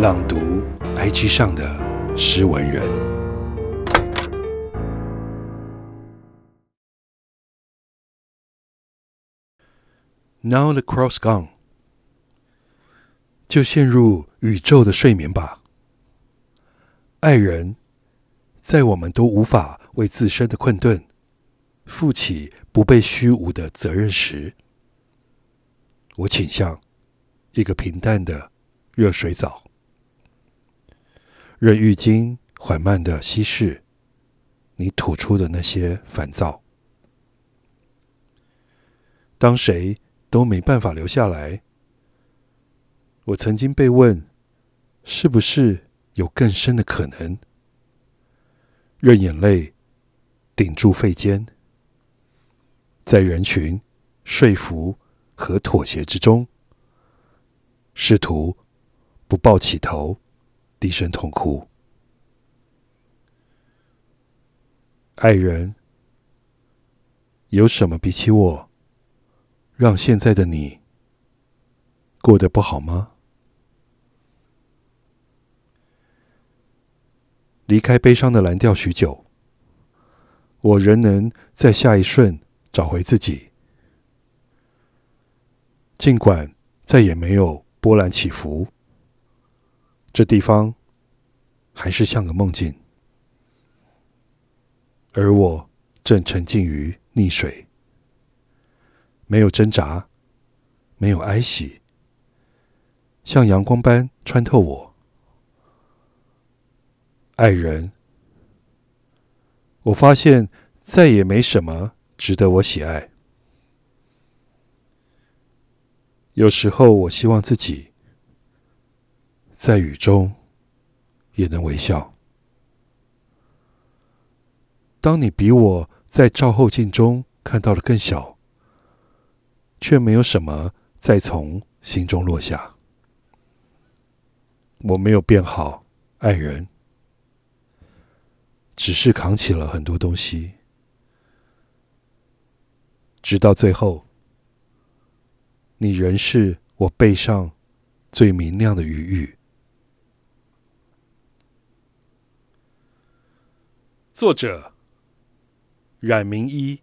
朗读 IG 上的诗文人。Now the cross gone，就陷入宇宙的睡眠吧。爱人，在我们都无法为自身的困顿负起不被虚无的责任时，我倾向一个平淡的热水澡。任浴巾缓慢地稀释你吐出的那些烦躁。当谁都没办法留下来，我曾经被问，是不是有更深的可能？任眼泪顶住肺尖，在人群说服和妥协之中，试图不抱起头。低声痛哭，爱人，有什么比起我，让现在的你过得不好吗？离开悲伤的蓝调许久，我仍能在下一瞬找回自己，尽管再也没有波澜起伏。这地方还是像个梦境，而我正沉浸于溺水，没有挣扎，没有哀喜，像阳光般穿透我。爱人，我发现再也没什么值得我喜爱。有时候，我希望自己。在雨中也能微笑。当你比我在照后镜中看到的更小，却没有什么再从心中落下。我没有变好，爱人，只是扛起了很多东西，直到最后，你仍是我背上最明亮的余裕。作者：冉明一。